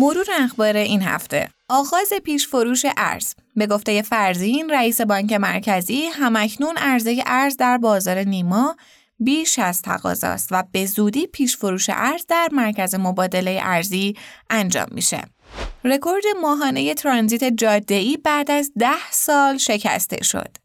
مرور اخبار این هفته آغاز پیش فروش ارز به گفته فرزین رئیس بانک مرکزی همکنون عرضه ارز در بازار نیما بیش از تقاضاست و به زودی پیش فروش ارز در مرکز مبادله ارزی انجام میشه. رکورد ماهانه ترانزیت جاده‌ای بعد از ده سال شکسته شد.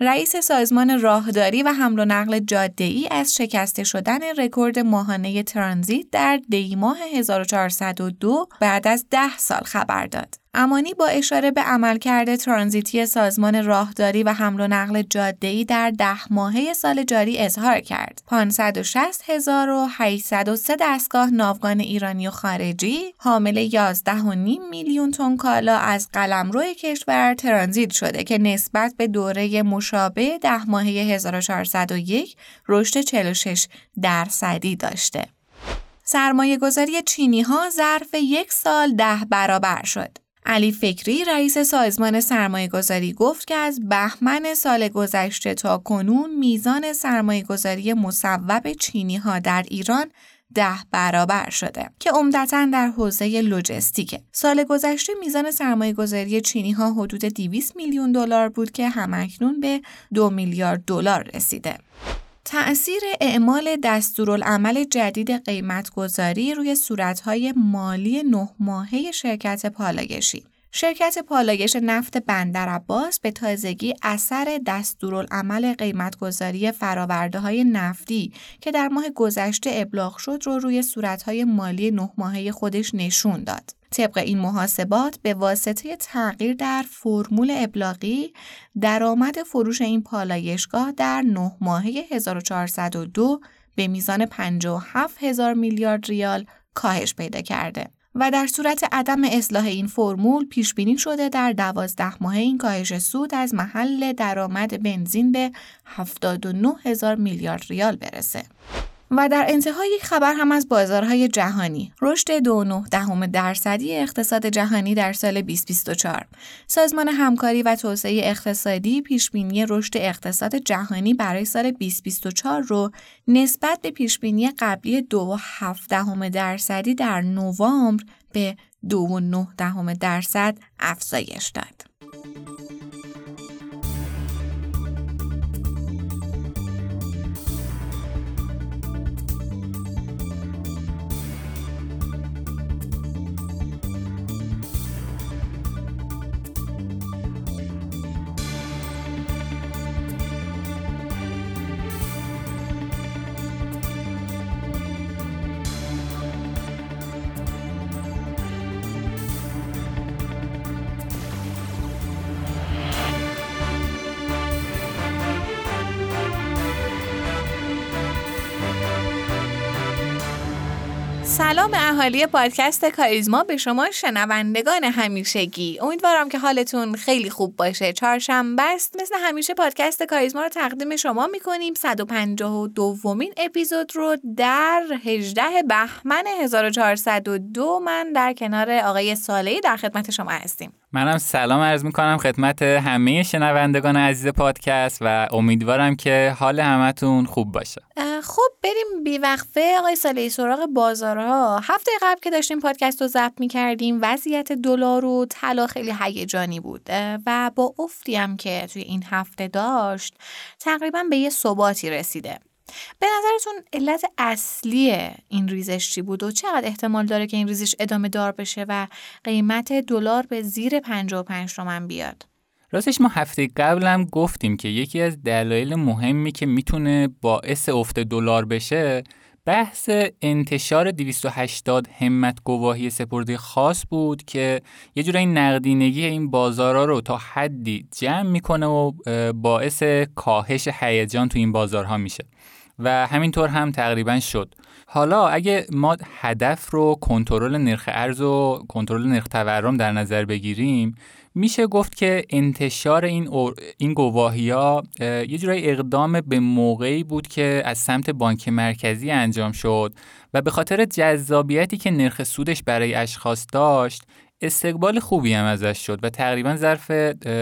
رئیس سازمان راهداری و حمل و نقل ای از شکسته شدن رکورد ماهانه ترانزیت در دیماه 1402 بعد از ده سال خبر داد. امانی با اشاره به عملکرد ترانزیتی سازمان راهداری و حمل و نقل جاده‌ای در ده ماهه سال جاری اظهار کرد. 560803 دستگاه ناوگان ایرانی و خارجی حامل 11.5 میلیون تن کالا از قلمرو کشور ترانزیت شده که نسبت به دوره مشابه ده ماهه 1401 رشد 46 درصدی داشته. سرمایه گذاری چینی ها ظرف یک سال ده برابر شد. علی فکری رئیس سازمان سرمایه گذاری گفت که از بهمن سال گذشته تا کنون میزان سرمایه گذاری مصوب چینی ها در ایران ده برابر شده که عمدتا در حوزه لوجستیکه. سال گذشته میزان سرمایه گذاری چینی ها حدود 200 میلیون دلار بود که همکنون به دو میلیارد دلار رسیده. تأثیر اعمال دستورالعمل جدید قیمتگذاری روی صورتهای مالی نه ماهه شرکت پالایشی. شرکت پالایش نفت بندر عباس به تازگی اثر دستورالعمل قیمتگذاری فراورده های نفتی که در ماه گذشته ابلاغ شد رو روی صورتهای مالی نه ماهه خودش نشون داد. طبق این محاسبات به واسطه تغییر در فرمول ابلاغی درآمد فروش این پالایشگاه در نه ماهه 1402 به میزان 57 هزار میلیارد ریال کاهش پیدا کرده و در صورت عدم اصلاح این فرمول پیش بینی شده در دوازده ماه این کاهش سود از محل درآمد بنزین به 79 هزار میلیارد ریال برسه. و در انتهای یک خبر هم از بازارهای جهانی رشد 2.9 دهم درصدی اقتصاد جهانی در سال 2024 سازمان همکاری و توسعه اقتصادی پیشبینی رشد اقتصاد جهانی برای سال 2024 رو نسبت به پیشبینی قبلی 2.7 دهم درصدی در نوامبر به 2.9 دهم درصد افزایش داد. سلام اهالی پادکست کاریزما به شما شنوندگان همیشگی. امیدوارم که حالتون خیلی خوب باشه. چهارشنبه است. مثل همیشه پادکست کاریزما رو تقدیم شما می‌کنیم. 152 دومین اپیزود رو در 18 بهمن 1402 من در کنار آقای سالی در خدمت شما هستیم. منم سلام عرض می‌کنم خدمت همه شنوندگان عزیز پادکست و امیدوارم که حال همتون خوب باشه. خب بریم بیوقفه. آقای سالی سراغ بازارها هفته قبل که داشتیم پادکست رو ضبط می‌کردیم وضعیت دلار و طلا خیلی هیجانی بود و با افتی هم که توی این هفته داشت تقریبا به یه ثباتی رسیده به نظرتون علت اصلی این ریزش چی بود و چقدر احتمال داره که این ریزش ادامه دار بشه و قیمت دلار به زیر 55 تومن بیاد؟ راستش ما هفته قبل هم گفتیم که یکی از دلایل مهمی که می‌تونه باعث افت دلار بشه بحث انتشار 280 همت گواهی سپرده خاص بود که یه جورایی نقدینگی این بازارها رو تا حدی جمع می‌کنه و باعث کاهش هیجان تو این بازارها میشه و همینطور هم تقریبا شد. حالا اگه ما هدف رو کنترل نرخ ارز و کنترل نرخ تورم در نظر بگیریم میشه گفت که انتشار این, این گواهی ها یه جورای اقدام به موقعی بود که از سمت بانک مرکزی انجام شد و به خاطر جذابیتی که نرخ سودش برای اشخاص داشت استقبال خوبی هم ازش شد و تقریبا ظرف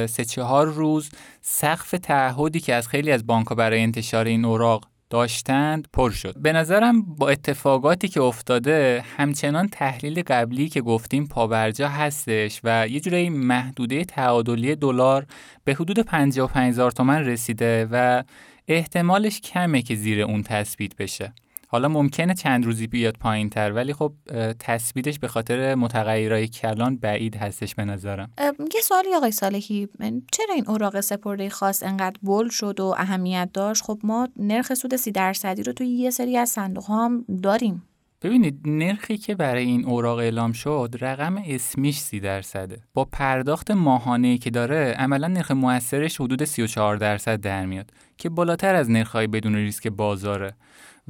سه چهار روز سقف تعهدی که از خیلی از بانک برای انتشار این اوراق داشتند پر شد. به نظرم با اتفاقاتی که افتاده همچنان تحلیل قبلی که گفتیم پابرجا هستش و یه جورایی محدوده تعادلی دلار به حدود 55 هزار تومن رسیده و احتمالش کمه که زیر اون تثبیت بشه. حالا ممکنه چند روزی بیاد پایین تر ولی خب تثبیتش به خاطر متغیرهای کلان بعید هستش به نظرم. یه سوالی آقای صالحی. چرا این اوراق سپرده خاص انقدر بول شد و اهمیت داشت؟ خب ما نرخ سود سی درصدی رو توی یه سری از صندوق هم داریم. ببینید نرخی که برای این اوراق اعلام شد رقم اسمیش سی درصده. با پرداخت ماهانه که داره عملا نرخ موثرش حدود 34 درصد در میاد که بالاتر از نرخهای بدون ریسک بازاره.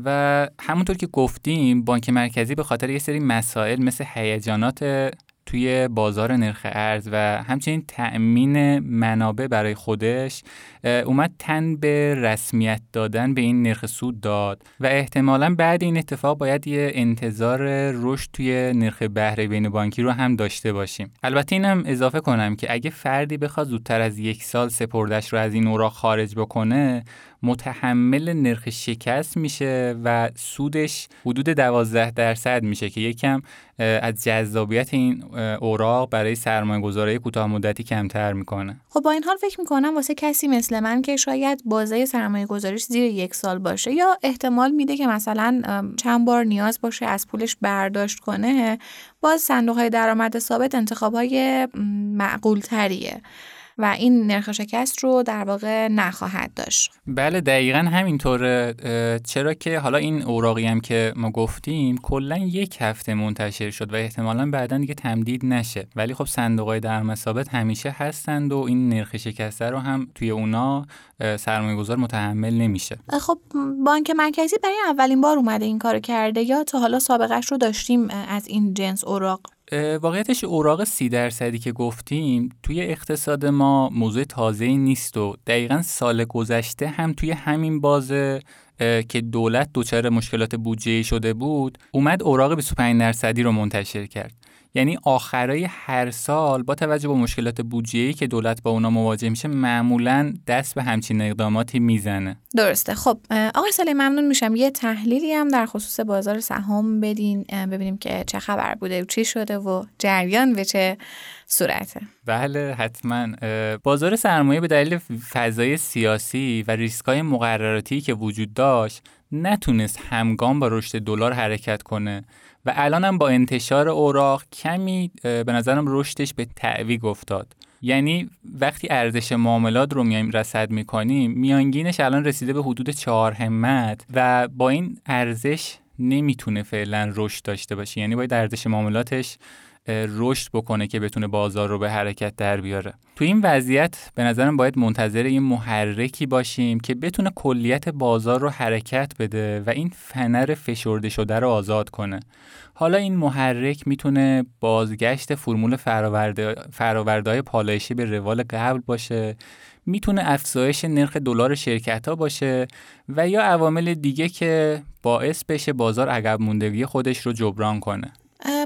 و همونطور که گفتیم بانک مرکزی به خاطر یه سری مسائل مثل هیجانات توی بازار نرخ ارز و همچنین تأمین منابع برای خودش اومد تن به رسمیت دادن به این نرخ سود داد و احتمالا بعد این اتفاق باید یه انتظار رشد توی نرخ بهره بین بانکی رو هم داشته باشیم. البته اینم اضافه کنم که اگه فردی بخواد زودتر از یک سال سپردش رو از این اوراق خارج بکنه متحمل نرخ شکست میشه و سودش حدود 12 درصد میشه که یکم از جذابیت این اوراق برای سرمایه گذاری کوتاه مدتی کمتر می‌کنه. خب با این حال فکر می‌کنم واسه کسی مثل من که شاید بازه سرمایه گذاریش زیر یک سال باشه یا احتمال میده که مثلا چند بار نیاز باشه از پولش برداشت کنه باز صندوق های درآمد ثابت انتخاب های معقول تریه و این نرخ شکست رو در واقع نخواهد داشت. بله دقیقا همینطوره. چرا که حالا این اوراقی هم که ما گفتیم کلا یک هفته منتشر شد و احتمالا بعدا دیگه تمدید نشه. ولی خب صندوق های درآمد ثابت همیشه هستند و این نرخ شکسته رو هم توی اونا سرمایه گذار متحمل نمیشه. خب بانک مرکزی برای اولین بار اومده این کار کرده یا تا حالا سابقش رو داشتیم از این جنس اوراق؟ واقعیتش اوراق سی درصدی که گفتیم توی اقتصاد ما موضوع تازه نیست و دقیقا سال گذشته هم توی همین بازه که دولت دچار مشکلات بودجه شده بود اومد اوراق 25 درصدی رو منتشر کرد. یعنی آخرای هر سال با توجه به مشکلات بودجه‌ای که دولت با اونا مواجه میشه معمولا دست به همچین اقداماتی می‌زنه. درسته. خب آقای سالی ممنون میشم. یه تحلیلی هم در خصوص بازار سهام بدین ببینیم که چه خبر بوده و چی شده و جریان به چه صورته. بله حتما. بازار سرمایه به دلیل فضای سیاسی و ریسکای مقرراتی که وجود داشت نتونست همگام با رشد دلار حرکت کنه. و الان هم با انتشار اوراق کمی به نظرم رشدش به تعویق افتاد. یعنی وقتی ارزش معاملات رو میایم رصد می‌کنیم میانگینش الان رسیده به حدود چهار همت و با این ارزش نمی‌تونه فعلا رشد داشته باشه. یعنی باید ارزش معاملاتش رشد بکنه که بتونه بازار رو به حرکت در بیاره. تو این وضعیت به نظرم باید منتظر یه محرکی باشیم که بتونه کلیت بازار رو حرکت بده و این فنر فشرده شده رو آزاد کنه. حالا این محرک می‌تونه بازگشت فرمول فراورده های پالایشی به روال قبل باشه می‌تونه افزایش نرخ دلار شرکت ها باشه و یا عوامل دیگه که باعث بشه بازار عقب موندگی خودش رو جبران کنه.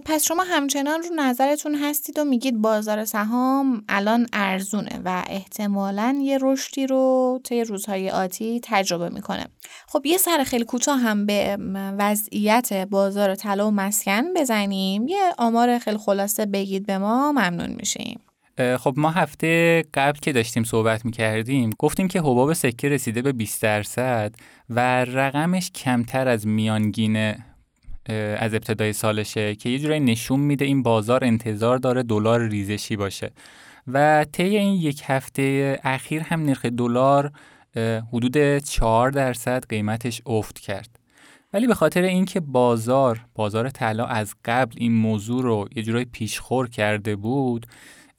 پس شما همچنان رو نظرتون هستید و میگید بازار سهام الان ارزونه و احتمالا یه رشدی رو طی روزهای آتی تجربه می‌کنه. خب یه سر خیلی کوتاه هم به وضعیت بازار طلا و مسکن بزنیم. یه آمار خیلی خلاصه بگید به ما ممنون میشیم. خب ما هفته قبل که داشتیم صحبت می‌کردیم گفتیم که حباب سکه رسیده به 20 درصد و رقمش کمتر از میانگین از ابتدای سالشه که یه جورایی نشون میده این بازار انتظار داره دلار ریزشی باشه. و طی این یک هفته اخیر هم نرخ دلار حدود 4 درصد قیمتش افت کرد. ولی به خاطر اینکه بازار بازار طلا از قبل این موضوع رو یه جورایی پیشخور کرده بود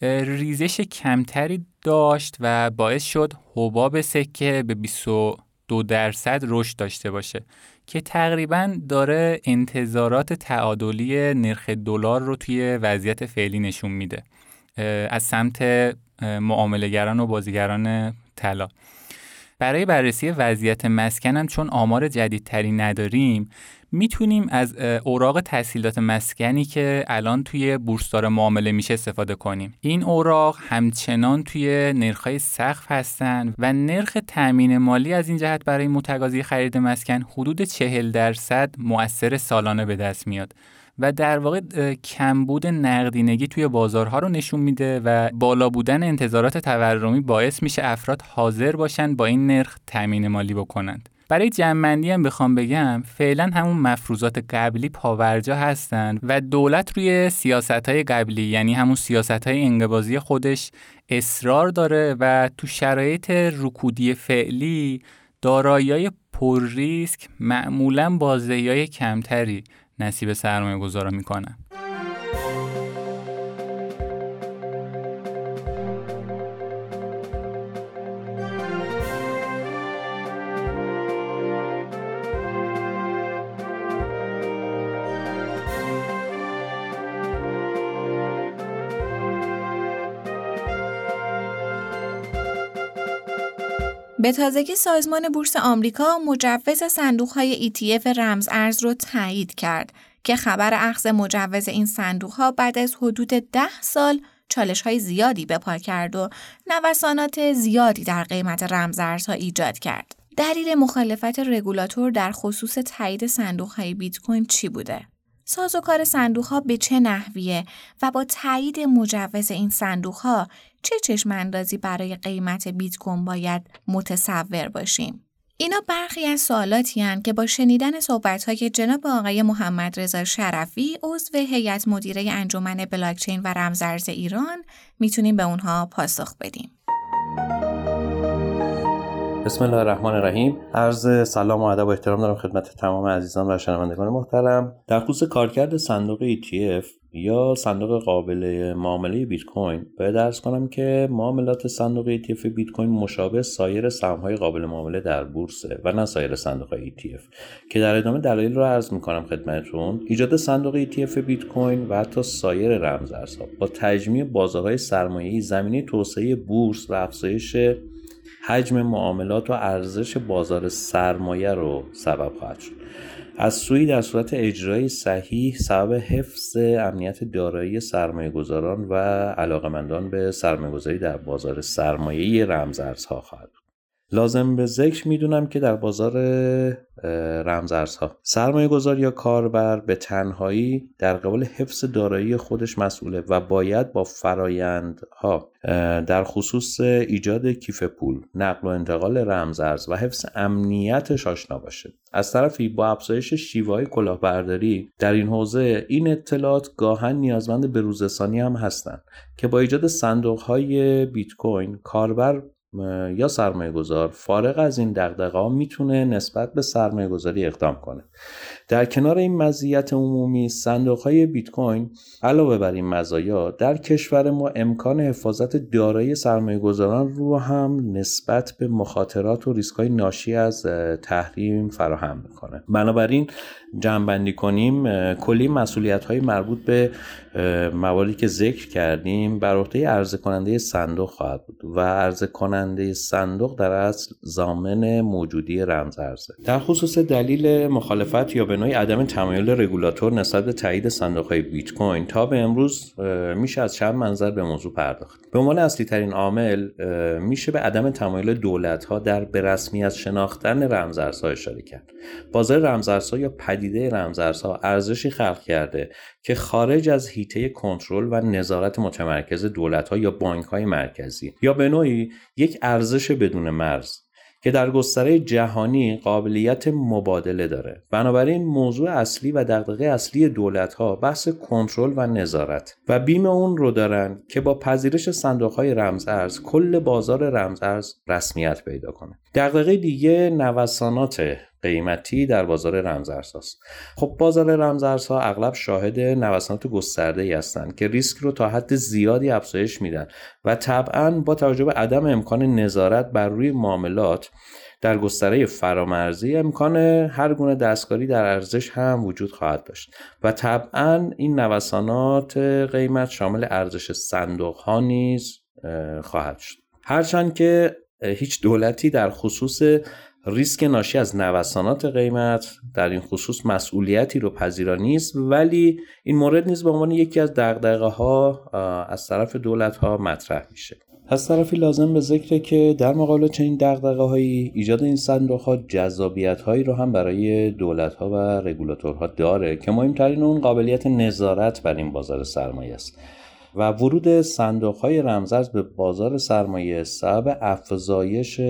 ریزش کمتری داشت و باعث شد حباب سکه به 22 درصد رشد داشته باشه. که تقریبا داره انتظارات تعادلی نرخ دلار رو توی وضعیت فعلی نشون میده از سمت معاملهگران و بازیگران طلا. برای بررسی وضعیت مسکنم چون آمار جدیدتری نداریم می‌تونیم از اوراق تحصیلات مسکنی که الان توی بورسدار معامله میشه استفاده کنیم. این اوراق همچنان توی نرخهای سقف هستن و نرخ تأمین مالی از این جهت برای متقاضی خرید مسکن حدود 40 درصد مؤثر سالانه به دست میاد و در واقع کمبود نقدینگی توی بازارها رو نشون میده و بالا بودن انتظارات تورمی باعث میشه افراد حاضر باشن با این نرخ تامین مالی بکنند. برای جمعندی هم بخوام بگم فعلا همون مفروضات قبلی پاورجا هستند و دولت روی سیاست های قبلی یعنی همون سیاست های انقبازی خودش اصرار داره و تو شرایط رکودی فعلی دارایی پر ریسک معمولا با های کمتری نصیب سرمایه گذارا می‌کنن. به تازگی سازمان بورس آمریکا مجوز صندوق های ETF رمز ارز رو تایید کرد که خبر اخذ مجوز این صندوق ها بعد از حدود ده سال چالش های زیادی به پا کرد و نوسانات زیادی در قیمت رمزارزها ایجاد کرد. دلیل مخالفت رگولاتور در خصوص تایید صندوق های بیت کوین چی بوده؟ سازوکار صندوق ها به چه نحویه و با تایید مجوز این صندوق ها چه چشم اندازی برای قیمت بیت کوین باید متصور باشیم؟ اینا برخی از سوالاتی هن که با شنیدن صحبت های جناب آقای محمد رضا شرفی عضو هیئت مدیره انجمن بلاکچین و رمزارز ایران می‌تونیم به اونها پاسخ بدیم. بسم الله الرحمن الرحیم عرض سلام و ادب و احترام دارم خدمت تمام عزیزان و شنوندگان محترم در خصوص کارکرد صندوق ETF یا صندوق قابل معامله بیت کوین؟ باید ارز کنم که معاملات صندوق ETF بیت کوین مشابه سایر سهم‌های قابل معامله در بورسه و نه سایر صندوق ETF که در ادامه دلایل رو عرض می‌کنم خدمتتون. ایجاد صندوق ETF بیت کوین و حتی سایر رمزارزها با تجمیع بازارهای سرمایه‌ای زمینه توسعه بورس و افزایش حجم معاملات و ارزش بازار سرمایه رو سبب خواهد شد. از سوی در صورت اجرای صحیح سبب حفظ امنیت دارایی سرمایه گذاران و علاقمندان به سرمایه گذاری در بازار سرمایه رمزارزها خواهد لازم به ذکر می‌دونم که در بازار رمزارزها. سرمایه گذار یا کاربر به تنهایی در قبال حفظ دارایی خودش مسئوله و باید با فرایندها در خصوص ایجاد کیف پول نقل و انتقال رمزارز و حفظ امنیتش آشنا باشه. از طرفی با افزایش شیوه های کلاهبرداری در این حوزه این اطلاعات گاهن نیازمند به روزرسانی هم هستند که با ایجاد صندوق های بیت کوین کاربر یا سرمایه گذار فارغ از این دقدقه ها می‌تونه نسبت به سرمایه گذاری اقدام کنه. در کنار این مزیت عمومی صندوق های بیت کوین علاوه بر این مزایا در کشور ما امکان حفاظت دارایی سرمایه گذاران رو هم نسبت به مخاطرات و ریسک های ناشی از تحریم فراهم می‌کنه. بنابراین جمعبندی کنیم کلی مسئولیت های مربوط به مواردی که ذکر کردیم بر عهده عرضه کننده صندوق خواهد بود و عرضه کننده صندوق در اصل زامن موجودی رمز ارزه. در خصوص دلیل مخالفت یا به نوعی عدم تمایل رگولاتور نسبت به تایید صندوق های بیت کوین تا به امروز میشه از چند منظر به موضوع پرداخت. به عنوان اصلی ترین عامل میشه به عدم تمایل دولت ها در به رسمیت شناختن رمزارزها اشاره کرد. بازار رمزارزها یا پدیده رمزارزها ارزشی خلق کرده که خارج از هیته کنترل و نظارت متمرکز دولت ها یا بانک های مرکزی. یا به نوعی یک ارزش بدون مرز که در گستره جهانی قابلیت مبادله داره. بنابراین موضوع اصلی و دغدغه اصلی دولت ها بحث کنترل و نظارت. و بیم اون رو دارن که با پذیرش صندوق های رمز ارز کل بازار رمز ارز رسمیت پیدا کنه. دغدغه دیگه نوسانات قیمتی در بازار رمزارزهاست خب بازار رمزارزها اغلب شاهد نوسانات گسترده ای هستند که ریسک رو تا حد زیادی افزایش میدن و طبعا با توجه به عدم امکان نظارت بر روی معاملات در گستره فرامرزی امکان هر گونه دستکاری در ارزش هم وجود خواهد داشت و طبعا این نوسانات قیمت شامل ارزش صندوق ها نیز خواهد شد. هرچند که هیچ دولتی در خصوص ریسک ناشی از نوسانات قیمت در این خصوص مسئولیتی رو پذیرا نیست ولی این مورد نیز به عنوان یکی از دقدقه ها از طرف دولت ها مطرح میشه. از طرفی لازم به ذکره که در مقابل چنین دقدقه هایی ایجاد این صندوق ها جذابیت هایی رو هم برای دولت ها و رگولاتورها داره که مهمترین اون قابلیت نظارت بر این بازار سرمایه است. و ورود صندوق های رمزرز به بازار سرمایه سبب افزایش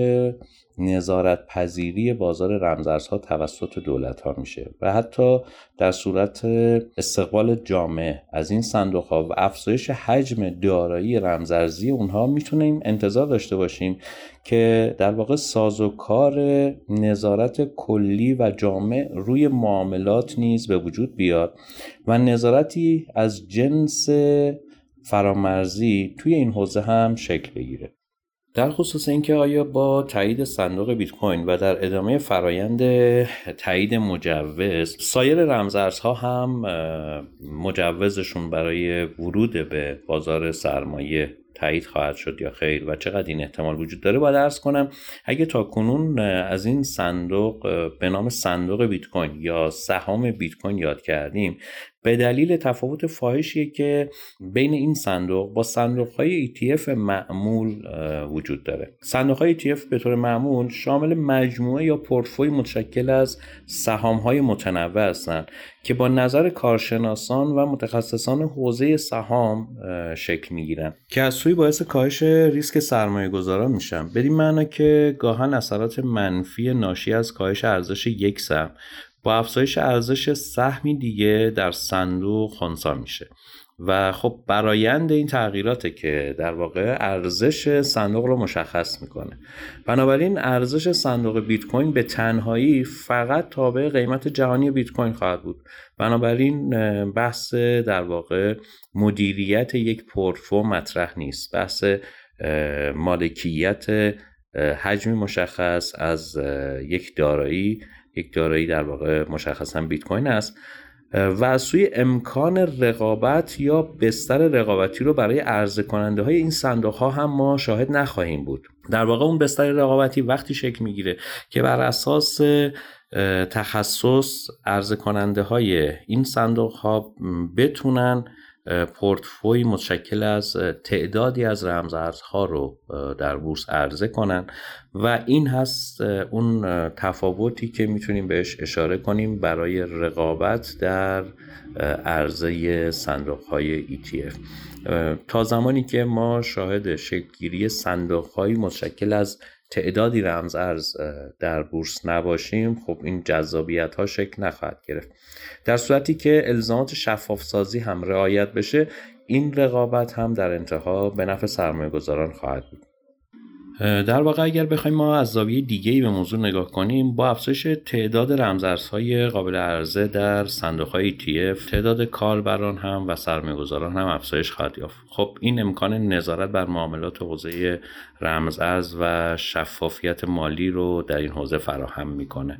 نظارت پذیری بازار رمزارزها توسط دولت ها میشه و حتی در صورت استقبال جامع از این صندوق ها و افزایش حجم دارایی رمزارزی اونها می‌تونیم انتظار داشته باشیم که در واقع سازوکار نظارت کلی و جامع روی معاملات نیز به وجود بیاد و نظارتی از جنس فرامرزی توی این حوزه هم شکل بگیره. در خصوص اینکه آیا با تایید صندوق بیت کوین و در ادامه فرایند تایید مجوز سایر رمزارزها هم مجوزشون برای ورود به بازار سرمایه تایید خواهد شد یا خیر و چقدر این احتمال وجود داره باید ارز کنم. اگه تا کنون از این صندوق به نام صندوق بیت کوین یا سهام بیت کوین یاد کردیم به دلیل تفاوت فاحشی که بین این صندوق با صندوق های ETF معمول وجود داره. صندوق های ETF به طور معمول شامل مجموعه یا پورتفوی متشکل از سهام های متنوع هستند که با نظر کارشناسان و متخصصان حوزه سهام شکل می‌گیرن که از سوی باعث کاهش ریسک سرمایه گذاران میشن. بدین معنا که گاهن اثرات منفی ناشی از کاهش ارزش یک سهم با افزایش ارزش سهمی دیگه در صندوق خونسا میشه. و خب برایند این تغییراته که در واقع ارزش صندوق رو مشخص می‌کنه. بنابراین ارزش صندوق بیت کوین به تنهایی فقط تابع قیمت جهانی بیت کوین خواهد بود. بنابراین بحث در واقع مدیریت یک پورتفو مطرح نیست. بحث مالکیت حجمی مشخص از یک دارایی یک دارایی در واقع مشخصا بیت کوین است و از سوی امکان رقابت یا بستر رقابتی رو برای عرضه کننده های این صندوق ها هم ما شاهد نخواهیم بود. در واقع اون بستر رقابتی وقتی شکل می‌گیره که بر اساس تخصص عرضه کننده های این صندوق ها بتونن پورتفوی متشکل از تعدادی از رمزارزها رو در بورس عرضه کنن و این هست اون تفاوتی که می‌تونیم بهش اشاره کنیم برای رقابت در عرضه صندوق های ETF تا زمانی که ما شاهد شکلگیری صندوق های متشکل از تعدادی رمز ارز در بورس نباشیم خب این جذابیت ها شکل نخواهد گرفت. در صورتی که الزامات شفاف سازی هم رعایت بشه این رقابت هم در انتها به نفع سرمایه گذاران خواهد بود. در واقع اگر بخوایم ما از زاویه دیگه ای به موضوع نگاه کنیم با افزایش تعداد رمزارزهای قابل عرضه در صندوق های ETF تعداد کاربران هم و سرمایه‌گذاران هم افزایش خواهد یافت. خب این امکان نظارت بر معاملات حوزه رمزارز و شفافیت مالی رو در این حوزه فراهم می‌کنه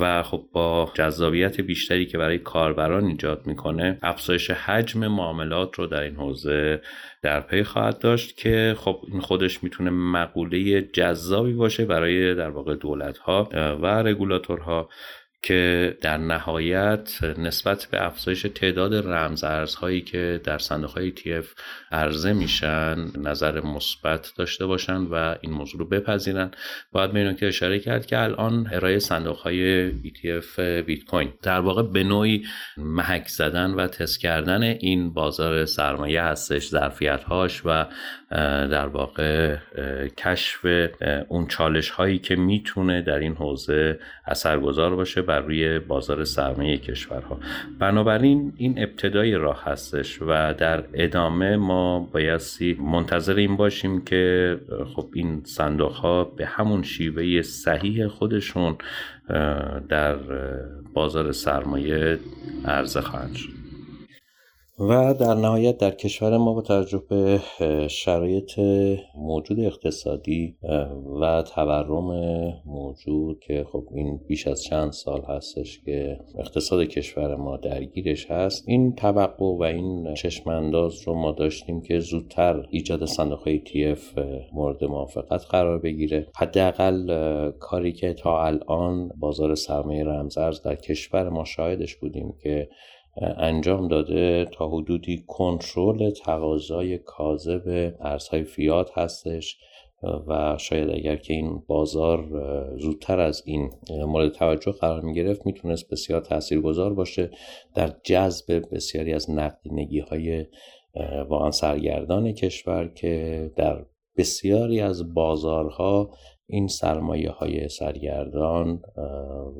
و خب با جذابیت بیشتری که برای کاربران ایجاد می‌کنه افزایش حجم معاملات رو در این حوزه در پی خواهد داشت که خب این خودش می‌تونه مقوله جذابی باشه برای در واقع دولت ها و رگولاتورها. که در نهایت نسبت به افزایش تعداد رمز ارزهایی که در صندوق های ETF عرضه میشن نظر مثبت داشته باشن و این موضوع رو بپذیرن. باید به که اشاره کرد که الان ارائه صندوق های ETF بیت کوین در واقع به نوعی محک زدن و تست کردن این بازار سرمایه هستش ظرفیت هاش و در واقع کشف اون چالش هایی که می‌تونه در این حوزه اثرگذار باشه. بر روی بازار سرمایه کشورها. بنابراین این ابتدای راه هستش و در ادامه ما بایستی منتظر این باشیم که خب این صندوق ها به همون شیوه صحیح خودشون در بازار سرمایه عرضه خواهند شد. و در نهایت در کشور ما با توجه به شرایط موجود اقتصادی و تورم موجود که خب این بیش از چند سال هستش که اقتصاد کشور ما درگیرش هست این توقع و این چشمانداز رو ما داشتیم که زودتر ایجاد صندوق ETF مورد موافقت قرار بگیره. حداقل کاری که تا الان بازار سرمایه رمزارز در کشور ما شاهدش بودیم که انجام داده تا حدودی کنترل تقاضای کاذب ارزهای فیات هستش و شاید اگر که این بازار زودتر از این مورد توجه قرار می گرفت می‌تونست بسیار تاثیرگذار باشه در جذب بسیاری از نقدینگی های واقعا سرگردان کشور که در بسیاری از بازارها این سرمایه های سرگردان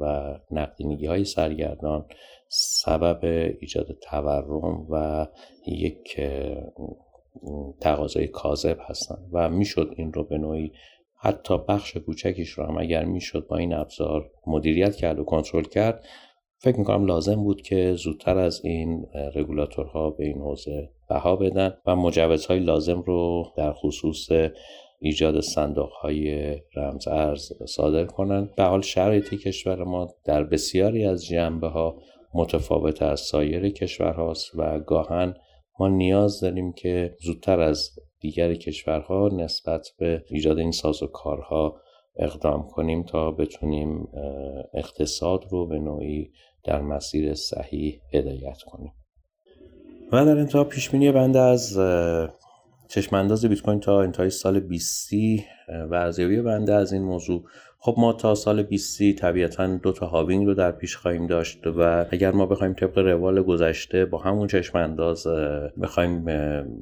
و نقدینگی های سرگردان سبب ایجاد تورم و یک تقاضای کاذب هستند و می‌شد این رو به نوعی حتی بخش کوچکیش رو هم اگر می‌شد با این ابزار مدیریت کرد و کنترل کرد فکر می‌کنم لازم بود که زودتر از این رگولاتورها به این حوزه بها بدن و مجوزهای لازم رو در خصوص ایجاد صندوق های رمز ارز صادر کنند به حال شرایط کشور ما در بسیاری از جنبه ها متفاوت از سایر کشورهاست و گاهن ما نیاز داریم که زودتر از دیگر کشورها نسبت به ایجاد این ساز و کارها اقدام کنیم تا بتونیم اقتصاد رو به نوعی در مسیر صحیح هدایت کنیم. و در انتها پیشبینی بنده از چشمانداز بیت کوین تا انتهای سال 20 و ارزیابی بنده از این موضوع خب ما تا سال 20 طبیعتا دو تا هاوینگ رو در پیش خواهیم داشت و اگر ما بخوایم طبق روال گذشته با همون چشم انداز بخوایم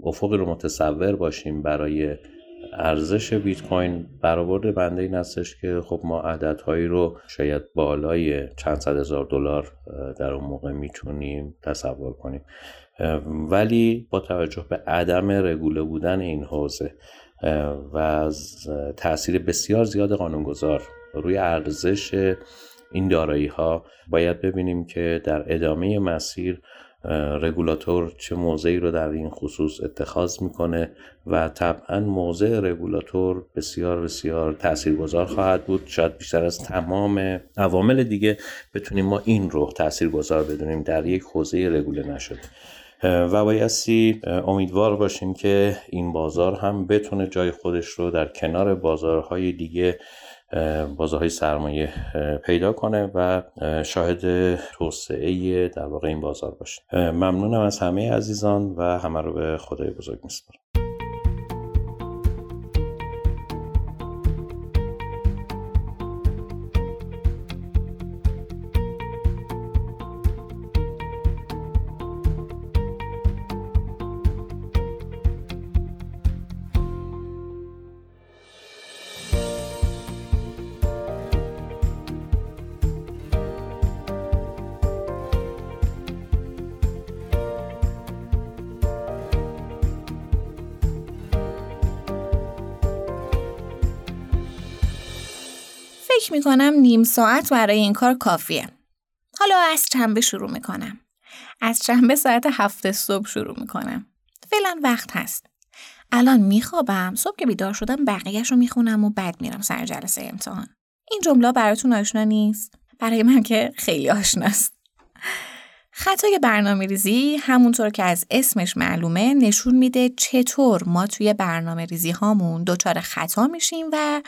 افقی رو متصور باشیم برای ارزش بیت کوین برآورد بنده این هستش که خب ما عددهایی رو شاید بالای چند صد هزار دلار در اون موقع می‌تونیم تصور کنیم. ولی با توجه به عدم رگوله بودن این حوزه و از تاثیر بسیار زیاد قانونگذار روی ارزش این دارایی ها باید ببینیم که در ادامه مسیر رگولاتور چه موضعی رو در این خصوص اتخاذ می‌کنه و طبعا موضع رگولاتور بسیار بسیار تاثیرگذار خواهد بود. شاید بیشتر از تمام عوامل دیگه بتونیم ما این رو تاثیرگذار بدونیم. در یک حوزه رگوله نشده و بایستی امیدوار باشیم که این بازار هم بتونه جای خودش رو در کنار بازارهای دیگه بازارهای سرمایه پیدا کنه و شاهد توسعه در واقع این بازار باشه. ممنونم از همه عزیزان و همه رو به خدای بزرگ میسپارم. فکر می‌کنم نیم ساعت برای این کار کافیه. حالا از چنبه شروع می‌کنم. از چنبه ساعت هفت صبح شروع می‌کنم. فعلا وقت هست. الان میخوابم صبح که بیدار شدم بقیهش رو می‌خونم و بعد میرم سر جلسه امتحان. این جمله براتون آشنا نیست؟ برای من که خیلی آشناست. خطای برنامه ریزی همونطور که از اسمش معلومه نشون میده چطور ما توی برنامه ریزی هامون دچار خطا میشیم و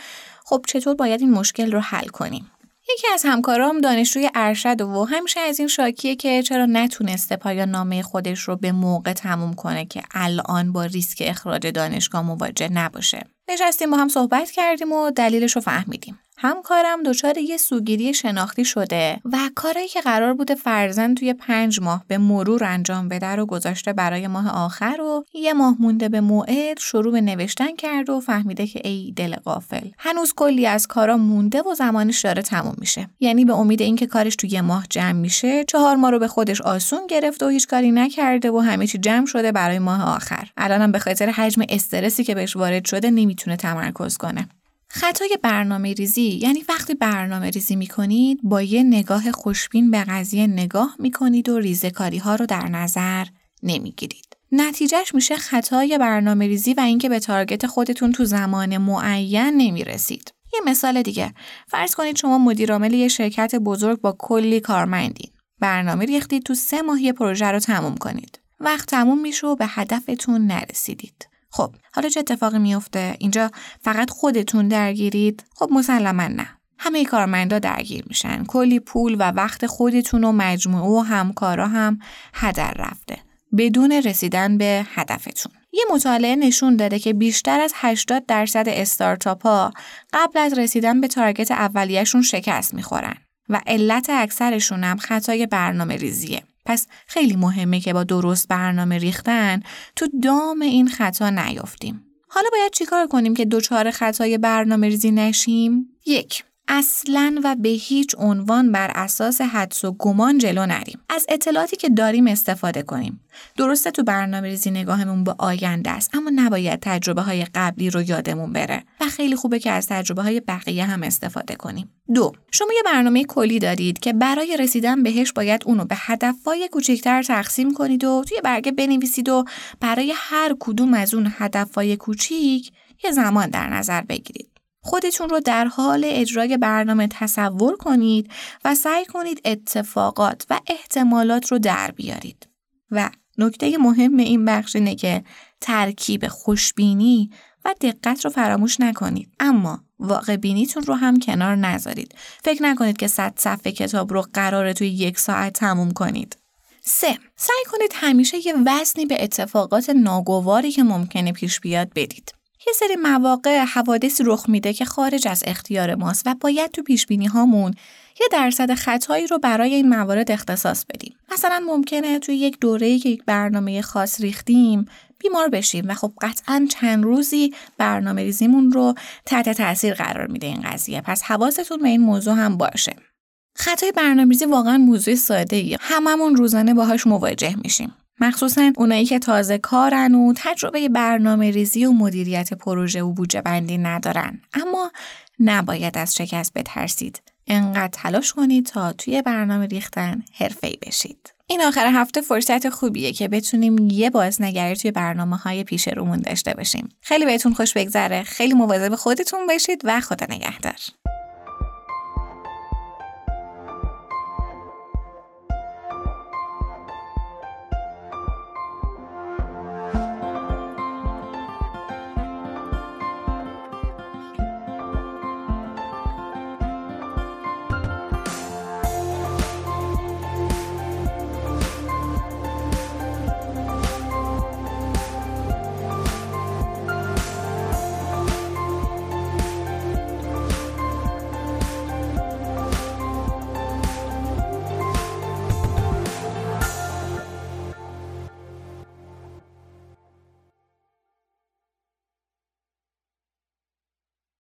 خب چطور باید این مشکل رو حل کنیم یکی از همکارام دانشجوی ارشد و همیشه از این شاکیه که چرا نتونسته پایان نامه خودش رو به موقع تموم کنه که الان با ریسک اخراج دانشگاه مواجه نباشه. نشستیم با هم صحبت کردیم و دلیلش رو فهمیدیم. همکارم دچار یه سوگیری شناختی شده و کاری که قرار بوده فرزن توی پنج ماه به مرور انجام بده رو گذاشته برای ماه آخر و یه ماه مونده به موعد شروع به نوشتن کرد و فهمیده که ای دل قافل هنوز کلی از کارا مونده و زمانش داره تموم میشه. یعنی به امید اینکه کارش توی یه ماه جمع میشه چهار ماه رو به خودش آسون گرفته و هیچ کاری نکرده و همه چی جمع شده برای ماه آخر. الانم به خاطر حجم استرسی که بهش وارد شده نمی‌تونه تمرکز کنه خطای برنامه ریزی یعنی وقتی برنامه ریزی می کنید با یه نگاه خوشبین به قضیه نگاه می کنید و ریزکاری ها رو در نظر نمی گیرید. نتیجهش میشه خطای برنامه ریزی و اینکه به تارگت خودتون تو زمان معین نمی رسید. یه مثال دیگه فرض کنید شما مدیر عامل یه شرکت بزرگ با کلی کارمندین. برنامه ریختید تو سه ماهی پروژه رو تموم کنید. وقت تموم میشه و به هدفتون نرسیدید. خب حالا چه اتفاقی میفته اینجا فقط خودتون درگیرید؟ خب مسلما نه. همه کارمندا درگیر میشن. کلی پول و وقت خودتون و مجموعه و همکارا هم هدر رفته. بدون رسیدن به هدفتون. یه مطالعه نشون داده که بیشتر از 80 درصد استارتاپ ها قبل از رسیدن به تارگت اولیهشون شکست می‌خورن و علت اکثرشون هم خطای برنامه ریزیه. پس خیلی مهمه که با درست برنامه ریختن تو دام این خطا نیافتیم. حالا باید چیکار کنیم که دچار خطای برنامه ریزی نشیم؟ یک اصلا و به هیچ عنوان بر اساس حدس و گمان جلو نریم. از اطلاعاتی که داریم استفاده کنیم. درسته تو برنامه ریزی نگاهمون به آینده است اما نباید تجربه های قبلی رو یادمون بره و خیلی خوبه که از تجربه های بقیه هم استفاده کنیم. دو شما یه برنامه کلی دارید که برای رسیدن بهش باید اونو به هدفهای کوچکتر تقسیم کنید و توی برگه بنویسید و برای هر کدوم از اون هدفهای کوچیک یه زمان در نظر بگیرید. خودتون رو در حال اجرای برنامه تصور کنید و سعی کنید اتفاقات و احتمالات رو در بیارید. و نکته مهم این بخش اینه که ترکیب خوشبینی و دقت رو فراموش نکنید. اما واقع بینیتون رو هم کنار نذارید. فکر نکنید که صد صفحه کتاب رو قراره توی یک ساعت تموم کنید. سه سعی کنید همیشه یه وزنی به اتفاقات ناگواری که ممکنه پیش بیاد بدید. یه سری مواقع حوادثی رخ میده که خارج از اختیار ماست و باید تو پیش بینی هامون یه درصد خطایی رو برای این موارد اختصاص بدیم. مثلا ممکنه توی یک دوره‌ای که یک برنامه خاص ریختیم بیمار بشیم و خب قطعا چند روزی برنامه ریزیمون رو تحت تاثیر قرار میده این قضیه. پس حواستون به این موضوع هم باشه. خطای برنامه‌ریزی واقعا موضوع ساده ایه. هممون روزانه باهاش مواجه میشیم. مخصوصا اونایی که تازه کارن و تجربه برنامه ریزی و مدیریت پروژه و بودجه بندی ندارن. اما نباید از شکست بترسید. انقدر تلاش کنید تا توی برنامه ریختن حرفه‌ای بشید. این آخر هفته فرصت خوبیه که بتونیم یه بازنگری توی برنامه های پیش رومون داشته باشیم. خیلی بهتون خوش بگذره. خیلی مواظب خودتون باشید و خدا نگهدار.